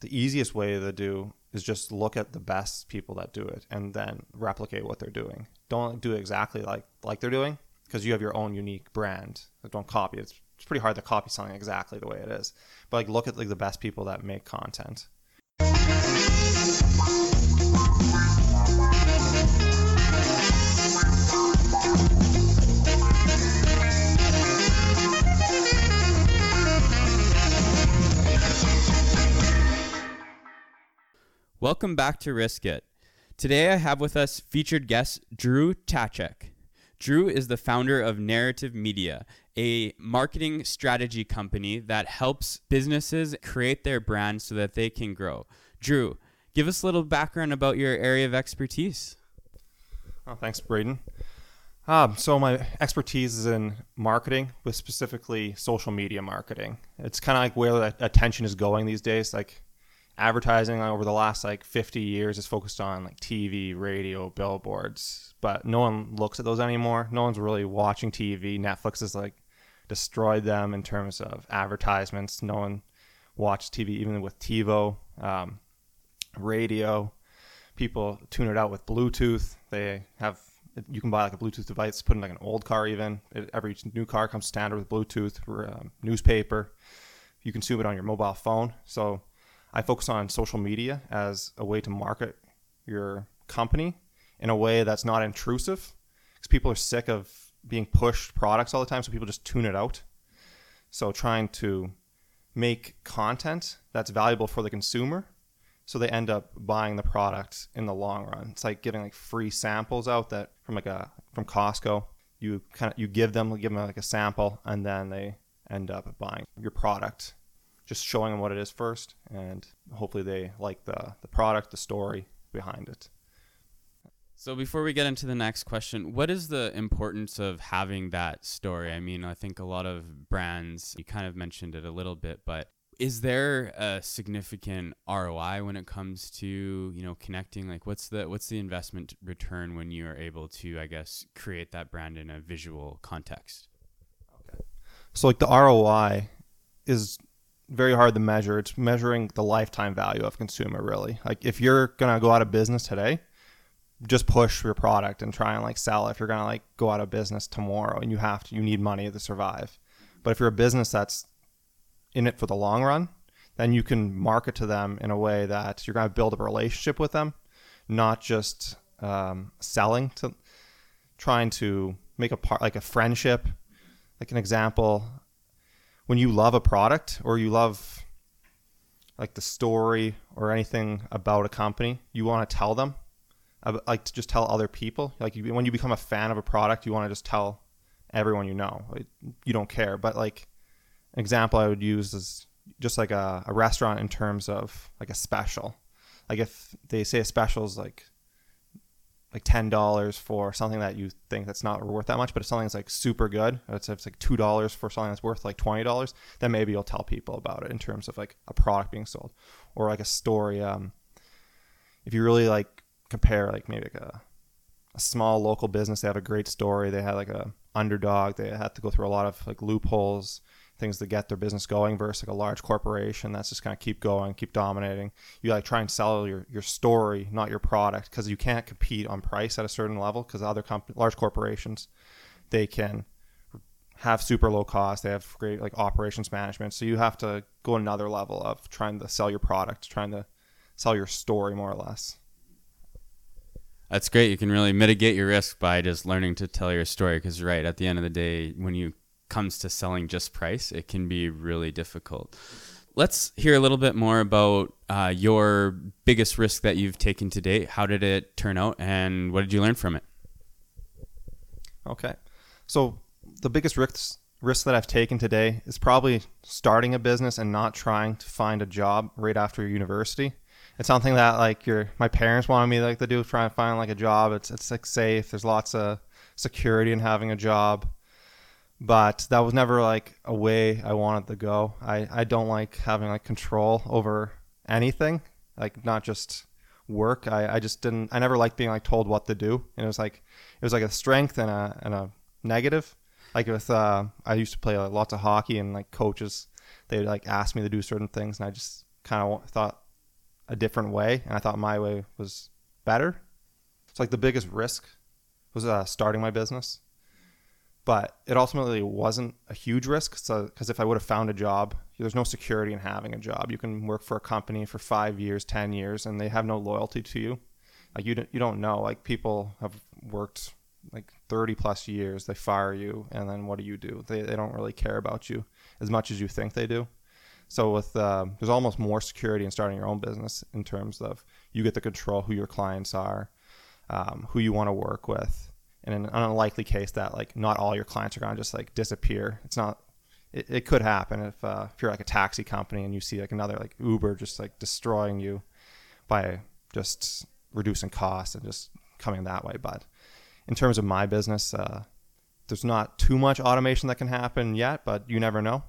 the easiest way to do is just look at the best people that do it and then replicate what they're doing. Don't do exactly like like they're doing because you have your own unique brand. Don't copy it. It's, it's pretty hard to copy something exactly the way it is. But like look at like the best people that make content. Welcome back to Risk It. Today I have with us featured guest Drew Tkatchuk. Drew is the founder of Narrative Media, a marketing strategy company that helps businesses create their brand so that they can grow. Drew, give us a little background about your area of expertise. Oh, thanks, Braden. Um, so my expertise is in marketing, with specifically social media marketing. It's kind of like where the attention is going these days. Like advertising over the last like 50 years is focused on like TV, radio, billboards, but no one looks at those anymore. No one's really watching TV. Netflix has like destroyed them in terms of advertisements. No one watches TV, even with TiVo, um, radio. People tune it out with Bluetooth. They have you can buy like a Bluetooth device, put in like an old car. Even every new car comes standard with Bluetooth. Um, newspaper, you consume it on your mobile phone. So I focus on social media as a way to market your company in a way that's not intrusive because people are sick of being pushed products all the time. So people just tune it out. So trying to make content that's valuable for the consumer so they end up buying the product in the long run. It's like giving like free samples out that from like a from Costco. You kind of you give them give them like a sample and then they end up buying your product just showing them what it is first, and hopefully they like the the product, the story behind it. So before we get into the next question, what is the importance of having that story? I mean, I think a lot of brands, you kind of mentioned it a little bit, but is there a significant ROI when it comes to, you know, connecting like what's the what's the investment return when you are able to, I guess, create that brand in a visual context? Okay. So like the ROI is very hard to measure. It's measuring the lifetime value of consumer really. Like if you're gonna go out of business today, just push your product and try and like sell. If you're gonna like go out of business tomorrow and you have to, you need money to survive. But if you're a business that's in it for the long run, then you can market to them in a way that you're gonna build a relationship with them, not just um, selling to, trying to make a part like a friendship. Like an example, when you love a product or you love like the story or anything about a company, you want to tell them, like to just tell other people. Like when you become a fan of a product, you want to just tell everyone you know. You don't care. But like an example I would use is just like a, a restaurant in terms of like a special. Like if they say a special is like like ten dollars for something that you think that's not worth that much, but if something like super good, it's, it's like two dollars for something that's worth like twenty dollars, then maybe you'll tell people about it in terms of like a product being sold or like a story. Um, if you really like compare like maybe like a, a small local business, they have a great story. They had like a underdog. They had to go through a lot of like loopholes things to get their business going versus like a large corporation that's just kind of keep going, keep dominating. You like try and sell your, your story, not your product, because you can't compete on price at a certain level because other comp- large corporations, they can have super low cost. They have great like operations management. So you have to go another level of trying to sell your product, trying to sell your story more or less. That's great. You can really mitigate your risk by just learning to tell your story. Because right at the end of the day, when you comes to selling just price, it can be really difficult. Let's hear a little bit more about uh, your biggest risk that you've taken to date. How did it turn out, and what did you learn from it? Okay, so the biggest risk risk that I've taken today is probably starting a business and not trying to find a job right after university. It's something that like your my parents wanted me like to do, try and find like a job. It's it's like safe. There's lots of security in having a job but that was never like a way I wanted to go. I, I don't like having like control over anything, like not just work. I, I just didn't, I never liked being like told what to do. And it was like, it was like a strength and a, and a negative. Like with, uh, I used to play like, lots of hockey and like coaches, they'd like ask me to do certain things. And I just kind of thought a different way, and I thought my way was better. It's like the biggest risk was uh, starting my business, but it ultimately wasn't a huge risk. So because if I would have found a job, there's no security in having a job. You can work for a company for five years, ten years, and they have no loyalty to you. Like you, don't, you don't know. Like people have worked like 30 plus years, they fire you, and then what do you do? They, they don't really care about you as much as you think they do. So with uh, there's almost more security in starting your own business in terms of you get to control who your clients are, um, who you want to work with. In an unlikely case that like not all your clients are gonna just like disappear. It's not. It, it could happen if uh, if you're like a taxi company and you see like another like Uber just like destroying you by just reducing costs and just coming that way. But in terms of my business, uh, there's not too much automation that can happen yet, but you never know.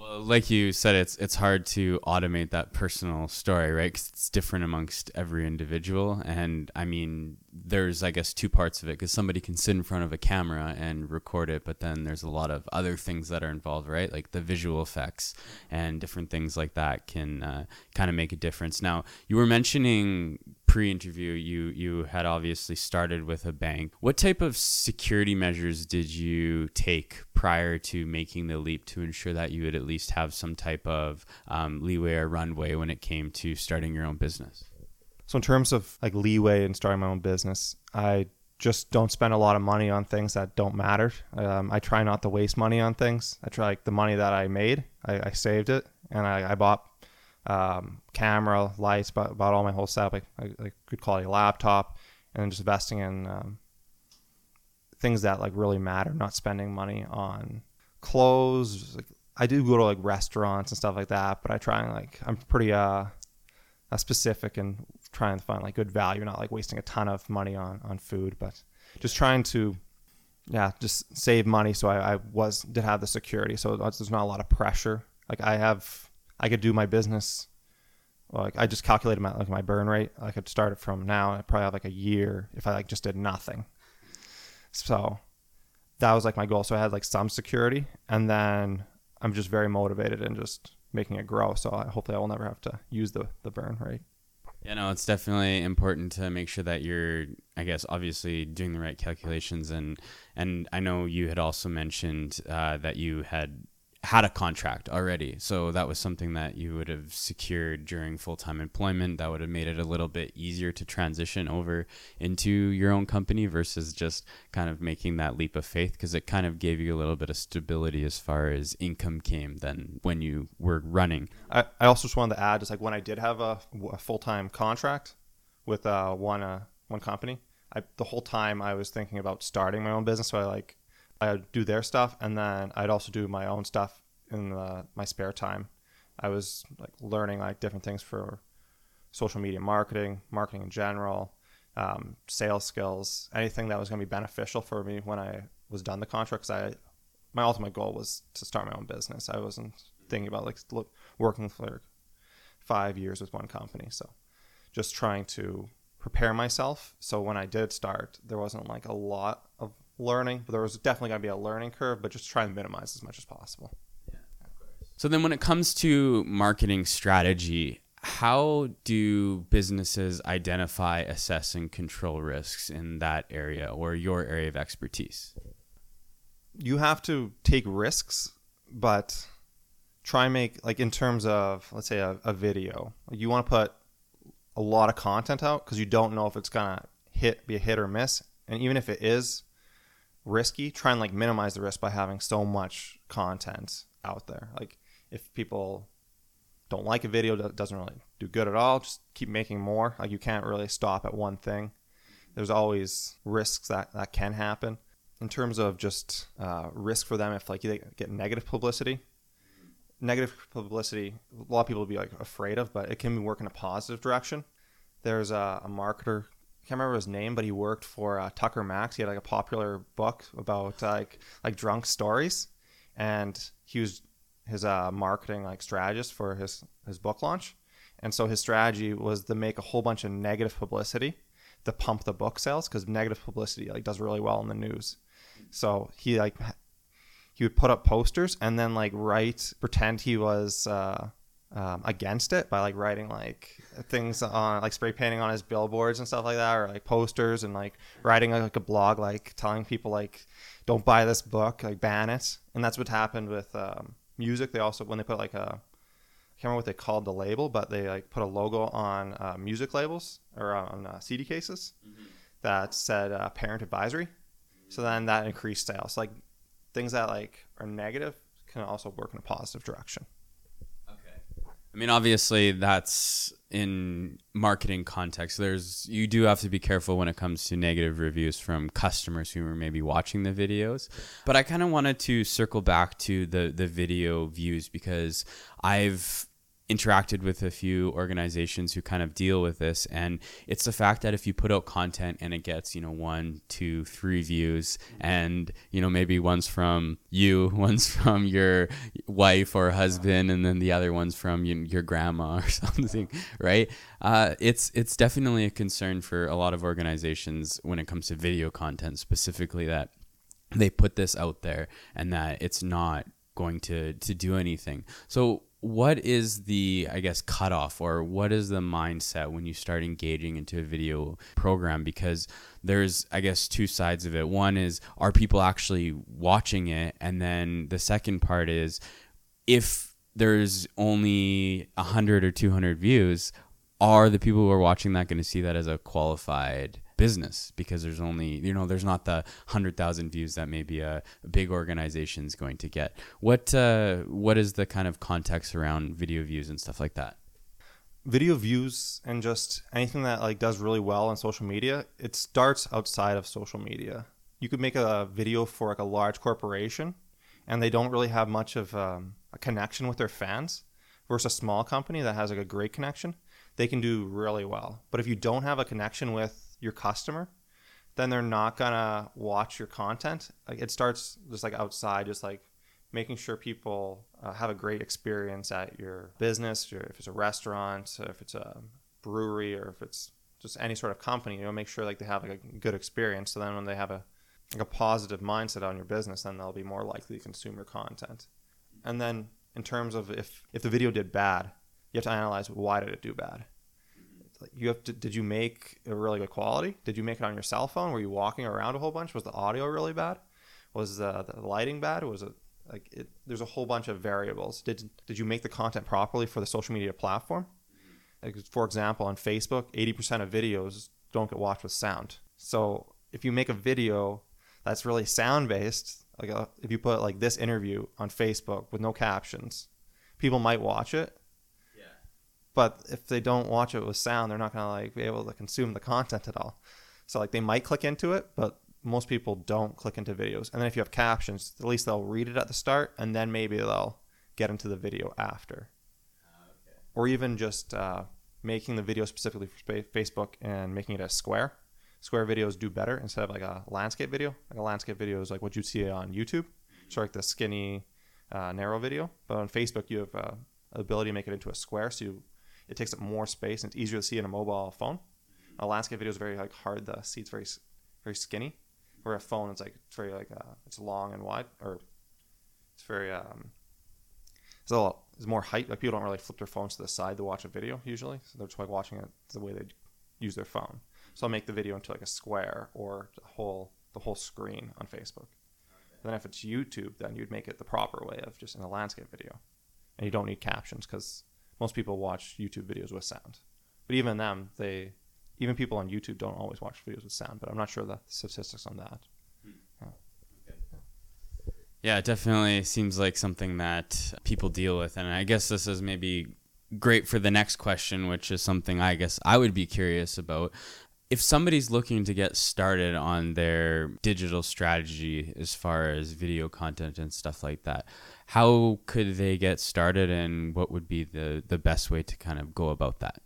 Well, like you said, it's it's hard to automate that personal story, right? Because it's different amongst every individual. And I mean, there's I guess two parts of it because somebody can sit in front of a camera and record it, but then there's a lot of other things that are involved, right? Like the visual effects and different things like that can uh, kind of make a difference. Now, you were mentioning pre-interview you you had obviously started with a bank what type of security measures did you take prior to making the leap to ensure that you would at least have some type of um, leeway or runway when it came to starting your own business? So in terms of like leeway and starting my own business i just don't spend a lot of money on things that don't matter. Um, i try not to waste money on things. I try like the money that i made i, I saved it and I, I bought um, camera, lights, bought, bought all my whole setup, like, like, good quality laptop, and just investing in um, things that like really matter. Not spending money on clothes. Like, I do go to like restaurants and stuff like that, but I try and like I'm pretty uh, uh specific and trying to find like good value, not like wasting a ton of money on on food, but just trying to yeah just save money so I, I was did have the security so there's not a lot of pressure like i have I could do my business. Like I just calculated my like my burn rate. I could start it from now. I probably have like a year if I like just did nothing. So that was like my goal. So I had like some security, and then I'm just very motivated and just making it grow. So I, hopefully I will never have to use the the burn rate. Yeah, no, it's definitely important to make sure that you're, I guess, obviously doing the right calculations, and and I know you had also mentioned uh, that you had had a contract already. So that was something that you would have secured during full time employment. That would have made it a little bit easier to transition over into your own company versus just kind of making that leap of faith because it kind of gave you a little bit of stability as far as income came than when you were running. I, I also just wanted to add just like when I did have a, a full time contract with uh, one, uh, one company, I, the whole time I was thinking about starting my own business. So I like I'd do their stuff, and then I'd also do my own stuff in the, my spare time. I was like learning like different things for social media marketing, marketing in general, um, sales skills, anything that was going to be beneficial for me when I was done the contract. Because I, my ultimate goal was to start my own business. I wasn't thinking about like look, working for five years with one company. So just trying to prepare myself. So when I did start, there wasn't like a lot of learning, but there was definitely going to be a learning curve, but just try and minimize as much as possible. So then when it comes to marketing strategy, how do businesses identify, assess, and control risks in that area or your area of expertise? You have to take risks, but try and make like in terms of let's say a, a video. You want to put a lot of content out because you don't know if it's gonna hit, be a hit or miss, and even if it is, risky, try and like minimize the risk by having so much content out there. Like if people don't like a video that doesn't really do good at all, just keep making more. Like you can't really stop at one thing. There's always risks that that can happen. In terms of just uh, risk for them, if like you get negative publicity, negative publicity, a lot of people will be like afraid of, but it can work in a positive direction. There's a, a marketer can't remember his name, but he worked for uh, Tucker Max. He had like a popular book about like like drunk stories, and he was his uh, marketing like strategist for his his book launch. And so his strategy was to make a whole bunch of negative publicity to pump the book sales because negative publicity like does really well in the news. So he like he would put up posters and then like write pretend he was uh, um, against it by like writing like things on like spray painting on his billboards and stuff like that or like posters and like writing like a blog like telling people like don't buy this book like ban it. And that's what happened with um, music. They also when they put like a I can't remember what they called the label but they like put a logo on uh, music labels or on uh, CD cases that said uh, parent advisory. So then that increased sales. Like things that like are negative can also work in a positive direction I mean, obviously, that's in marketing context. There's you do have to be careful when it comes to negative reviews from customers who are maybe watching the videos. But I kind of wanted to circle back to the the video views because I've interacted with a few organizations who kind of deal with this and it's the fact that if you put out content and it gets you know one two three views and you know maybe one's from you one's from your wife or husband and then the other one's from you, your grandma or something right? Uh, it's it's definitely a concern for a lot of organizations when it comes to video content specifically that they put this out there and that it's not going to to do anything. So what is the i guess cutoff or what is the mindset when you start engaging into a video program? Because there's i guess two sides of it. One is are people actually watching it? And then the second part is if there's only 100 or 200 views are the people who are watching that going to see that as a qualified business because there's only you know there's not the hundred thousand views that maybe a, big organization is going to get. What uh, what is the kind of context around video views and stuff like that? Video views and just anything that like does really well on social media, it starts outside of social media. You could make a video for like a large corporation, and they don't really have much of um, a connection with their fans. Versus a small company that has like a great connection, they can do really well. But if you don't have a connection with your customer, then they're not gonna watch your content. Like it starts just like outside, just like making sure people uh, have a great experience at your business, or if it's a restaurant, if it's a brewery, or if it's just any sort of company. You know, make sure like they have like a good experience. So then when they have a like a positive mindset on your business, then they'll be more likely to consume your content. And then in terms of if if the video did bad, you have to analyze why did it do bad you have to did you make a really good quality? Did you make it on your cell phone? Were you walking around a whole bunch? Was the audio really bad? Was the, the lighting bad? Was it like it, there's a whole bunch of variables. Did did you make the content properly for the social media platform? Like for example on facebook 80% of videos don't get watched with sound. So if you make a video that's really sound based like a, uh, if you put like this interview on facebook with no captions people might watch it but if they don't watch it with sound, they're not gonna like be able to consume the content at all. So like they might click into it, but most people don't click into videos. And then if you have captions, at least they'll read it at the start, and then maybe they'll get into the video after. okay. Or even just uh, making the video specifically for Facebook and making it a square. Square videos do better instead of like a landscape video. Like a landscape video is like what you see on YouTube, so like the skinny, uh, narrow video. But on Facebook, you have uh, ability to make it into a square, so you it takes up more space and it's easier to see in a mobile phone. A landscape video is very like hard to see. It's very very skinny. Where a phone, it's like it's very like uh, it's long and wide, or it's very um, it's a little, it's more height. Like people don't really flip their phones to the side to watch a video usually, so they're just like watching it the way they use their phone. So I'll make the video into like a square or the whole the whole screen on Facebook. Then if it's YouTube, then you'd make it the proper way of just in a landscape video, and you don't need captions because most people watch YouTube videos with sound. But even them, they even people on YouTube don't always watch videos with sound. But I'm not sure the statistics on that. Hmm. Yeah. yeah, it definitely seems like something that people deal with, and I guess this is maybe great for the next question, which is something I guess I would be curious about if somebody's looking to get started on their digital strategy as far as video content and stuff like that, how could they get started and what would be the, the best way to kind of go about that?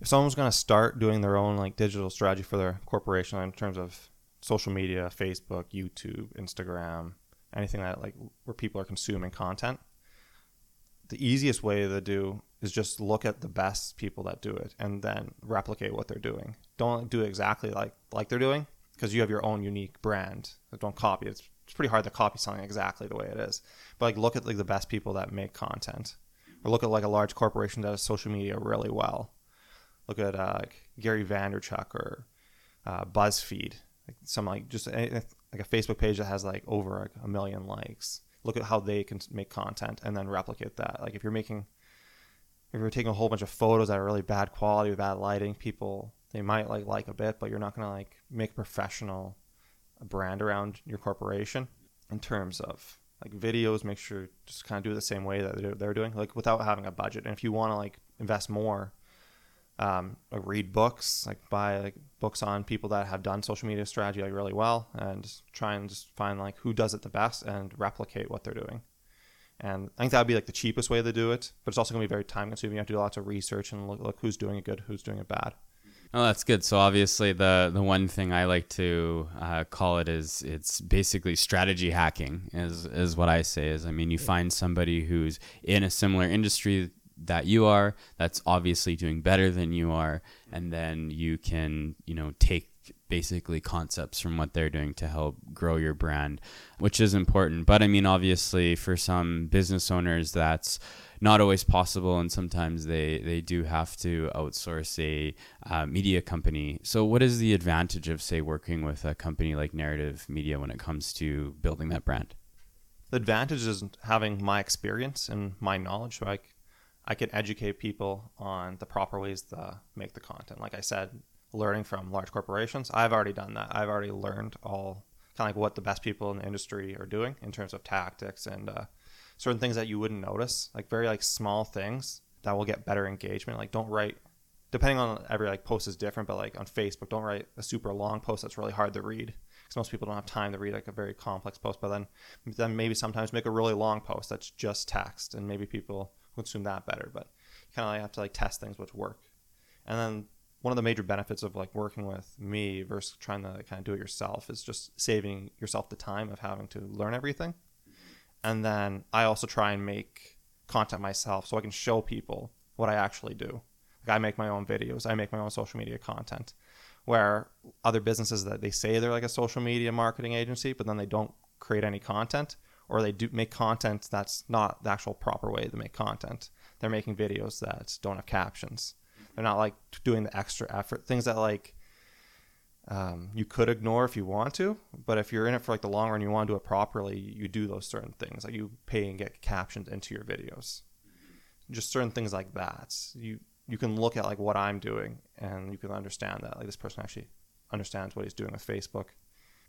If someone's going to start doing their own like digital strategy for their corporation in terms of social media, Facebook, YouTube, Instagram, anything that like where people are consuming content, the easiest way to do is just look at the best people that do it and then replicate what they're doing. Don't do exactly like like they're doing because you have your own unique brand. Don't copy. It's, it's pretty hard to copy something exactly the way it is. But like look at like the best people that make content or look at like a large corporation that does social media really well. Look at uh, Gary Vaynerchuk or uh, BuzzFeed, like some like just a, like a Facebook page that has like over a million likes. Look at how they can make content and then replicate that. Like if you're making, if you're taking a whole bunch of photos that are really bad quality with bad lighting, people they might like like a bit, but you're not gonna like make a professional brand around your corporation in terms of like videos. Make sure just kind of do it the same way that they're doing, like without having a budget. And if you want to like invest more, um, like read books, like buy like books on people that have done social media strategy like really well, and try and just find like who does it the best and replicate what they're doing. And I think that would be like the cheapest way to do it, but it's also going to be very time consuming. You have to do lots of research and look, look who's doing it good, who's doing it bad. Oh, that's good. So obviously, the the one thing I like to uh, call it is it's basically strategy hacking. Is is what I say. Is I mean, you find somebody who's in a similar industry that you are, that's obviously doing better than you are, and then you can you know take basically concepts from what they're doing to help grow your brand, which is important. But I mean, obviously, for some business owners, that's not always possible, and sometimes they they do have to outsource a uh, media company. So, what is the advantage of say working with a company like Narrative Media when it comes to building that brand? The advantage is having my experience and my knowledge. So I, I can educate people on the proper ways to make the content. Like I said, learning from large corporations, I've already done that. I've already learned all kind of like what the best people in the industry are doing in terms of tactics and uh, certain things that you wouldn't notice, like very like small things that will get better engagement. Like don't write depending on every like post is different, but like on Facebook, don't write a super long post that's really hard to read because most people don't have time to read like a very complex post. But then, then maybe sometimes make a really long post that's just text, and maybe people consume that better. But kind of like have to like test things which work. And then one of the major benefits of like working with me versus trying to kind of do it yourself is just saving yourself the time of having to learn everything and then I also try and make content myself so I can show people what I actually do. Like I make my own videos, I make my own social media content. Where other businesses that they say they're like a social media marketing agency, but then they don't create any content, or they do make content that's not the actual proper way to make content. They're making videos that don't have captions. They're not like doing the extra effort, things that like um, you could ignore if you want to, but if you're in it for like the long run, you want to do it properly, you do those certain things. Like you pay and get captions into your videos. Just certain things like that. You you can look at like what I'm doing and you can understand that like this person actually understands what he's doing with Facebook,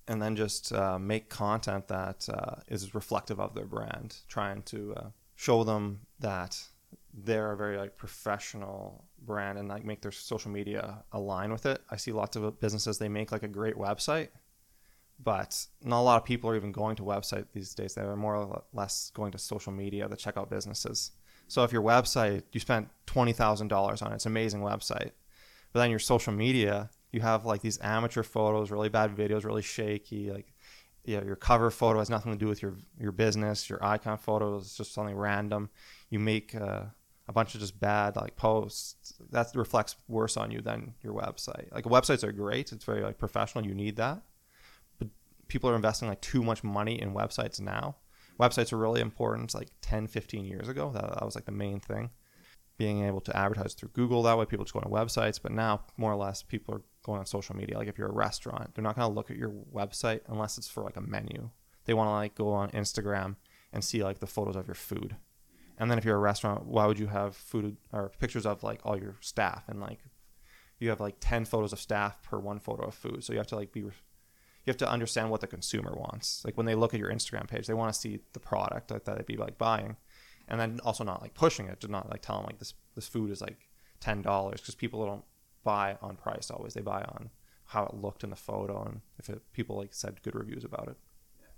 and then just uh, make content that uh, is reflective of their brand, trying to uh, show them that they're a very like professional brand and like make their social media align with it. I see lots of businesses they make like a great website, but not a lot of people are even going to website these days. They are more or less going to social media to check out businesses. So if your website you spent twenty thousand dollars on it, it's an amazing website, but then your social media you have like these amateur photos, really bad videos, really shaky, like yeah, your cover photo has nothing to do with your your business. Your icon photo is just something random. You make uh, a bunch of just bad like posts that reflects worse on you than your website like websites are great it's very like professional you need that but people are investing like too much money in websites now websites are really important it's like 10 15 years ago that, that was like the main thing being able to advertise through google that way people just go on websites but now more or less people are going on social media like if you're a restaurant they're not going to look at your website unless it's for like a menu they want to like go on instagram and see like the photos of your food and then if you're a restaurant, why would you have food or pictures of like all your staff and like you have like 10 photos of staff per one photo of food. So you have to like be you have to understand what the consumer wants. Like when they look at your Instagram page, they want to see the product that they'd be like buying. And then also not like pushing it to not like tell them like this this food is like $10 because people don't buy on price always. They buy on how it looked in the photo and if it, people like said good reviews about it.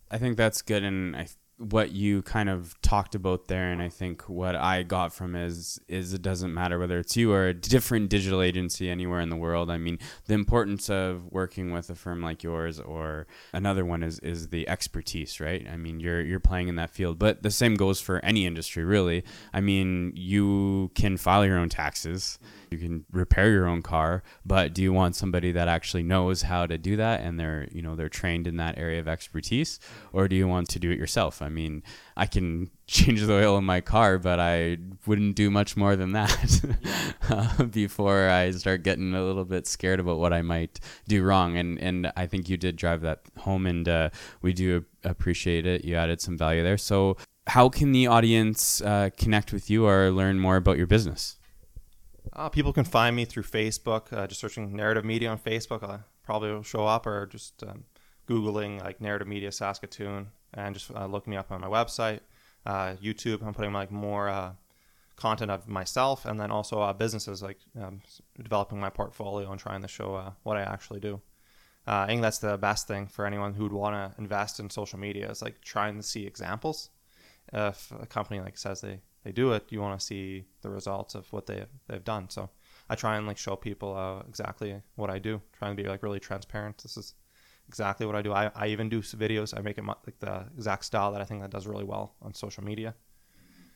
I think that's good and I what you kind of talked about there and i think what i got from is is it doesn't matter whether it's you or a different digital agency anywhere in the world i mean the importance of working with a firm like yours or another one is is the expertise right i mean you're you're playing in that field but the same goes for any industry really i mean you can file your own taxes you can repair your own car but do you want somebody that actually knows how to do that and they're you know they're trained in that area of expertise or do you want to do it yourself I mean, I can change the oil in my car, but I wouldn't do much more than that uh, before I start getting a little bit scared about what I might do wrong. And and I think you did drive that home, and uh, we do appreciate it. You added some value there. So, how can the audience uh, connect with you or learn more about your business? Uh, people can find me through Facebook, uh, just searching Narrative Media on Facebook. I probably will show up, or just um, Googling like Narrative Media Saskatoon and just uh, look me up on my website. Uh, YouTube, I'm putting like more uh, content of myself and then also uh, businesses, like um, developing my portfolio and trying to show what I actually do. I think that's the best thing for anyone who'd want to invest in social media is like trying to see examples. If a company like says they, they do it, you want to see the results of what they they've done. So I try and like show people uh, exactly what I do, trying to be like really transparent. This is exactly what I do. I, I even do videos. I make it like the exact style that I think that does really well on social media.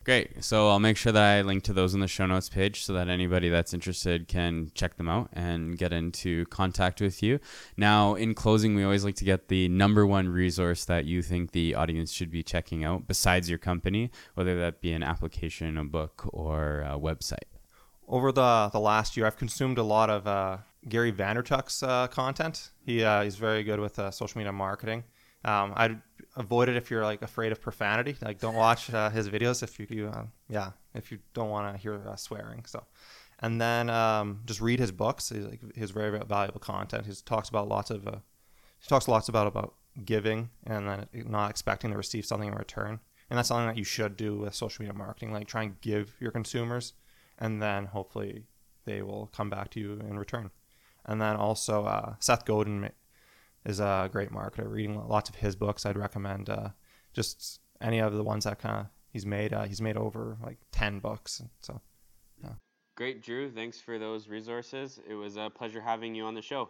Great. So I'll make sure that I link to those in the show notes page so that anybody that's interested can check them out and get into contact with you. Now, in closing, we always like to get the number one resource that you think the audience should be checking out besides your company, whether that be an application, a book, or a website. Over the, the last year, I've consumed a lot of uh, Gary Vaynerchuk's uh, content. He uh, he's very good with uh, social media marketing. Um, I'd avoid it if you're like afraid of profanity. Like don't watch uh, his videos if you, you uh, yeah if you don't want to hear uh, swearing. So, and then um, just read his books. He's like his very valuable content. He talks about lots of he talks lots about about giving and then not expecting to receive something in return. And that's something that you should do with social media marketing. Like try and give your consumers, and then hopefully they will come back to you in return. And then also uh, Seth Godin is a great marketer. Reading lots of his books, I'd recommend uh, just any of the ones that kind of he's made. Uh, he's made over like ten books, so. Yeah. Great, Drew. Thanks for those resources. It was a pleasure having you on the show.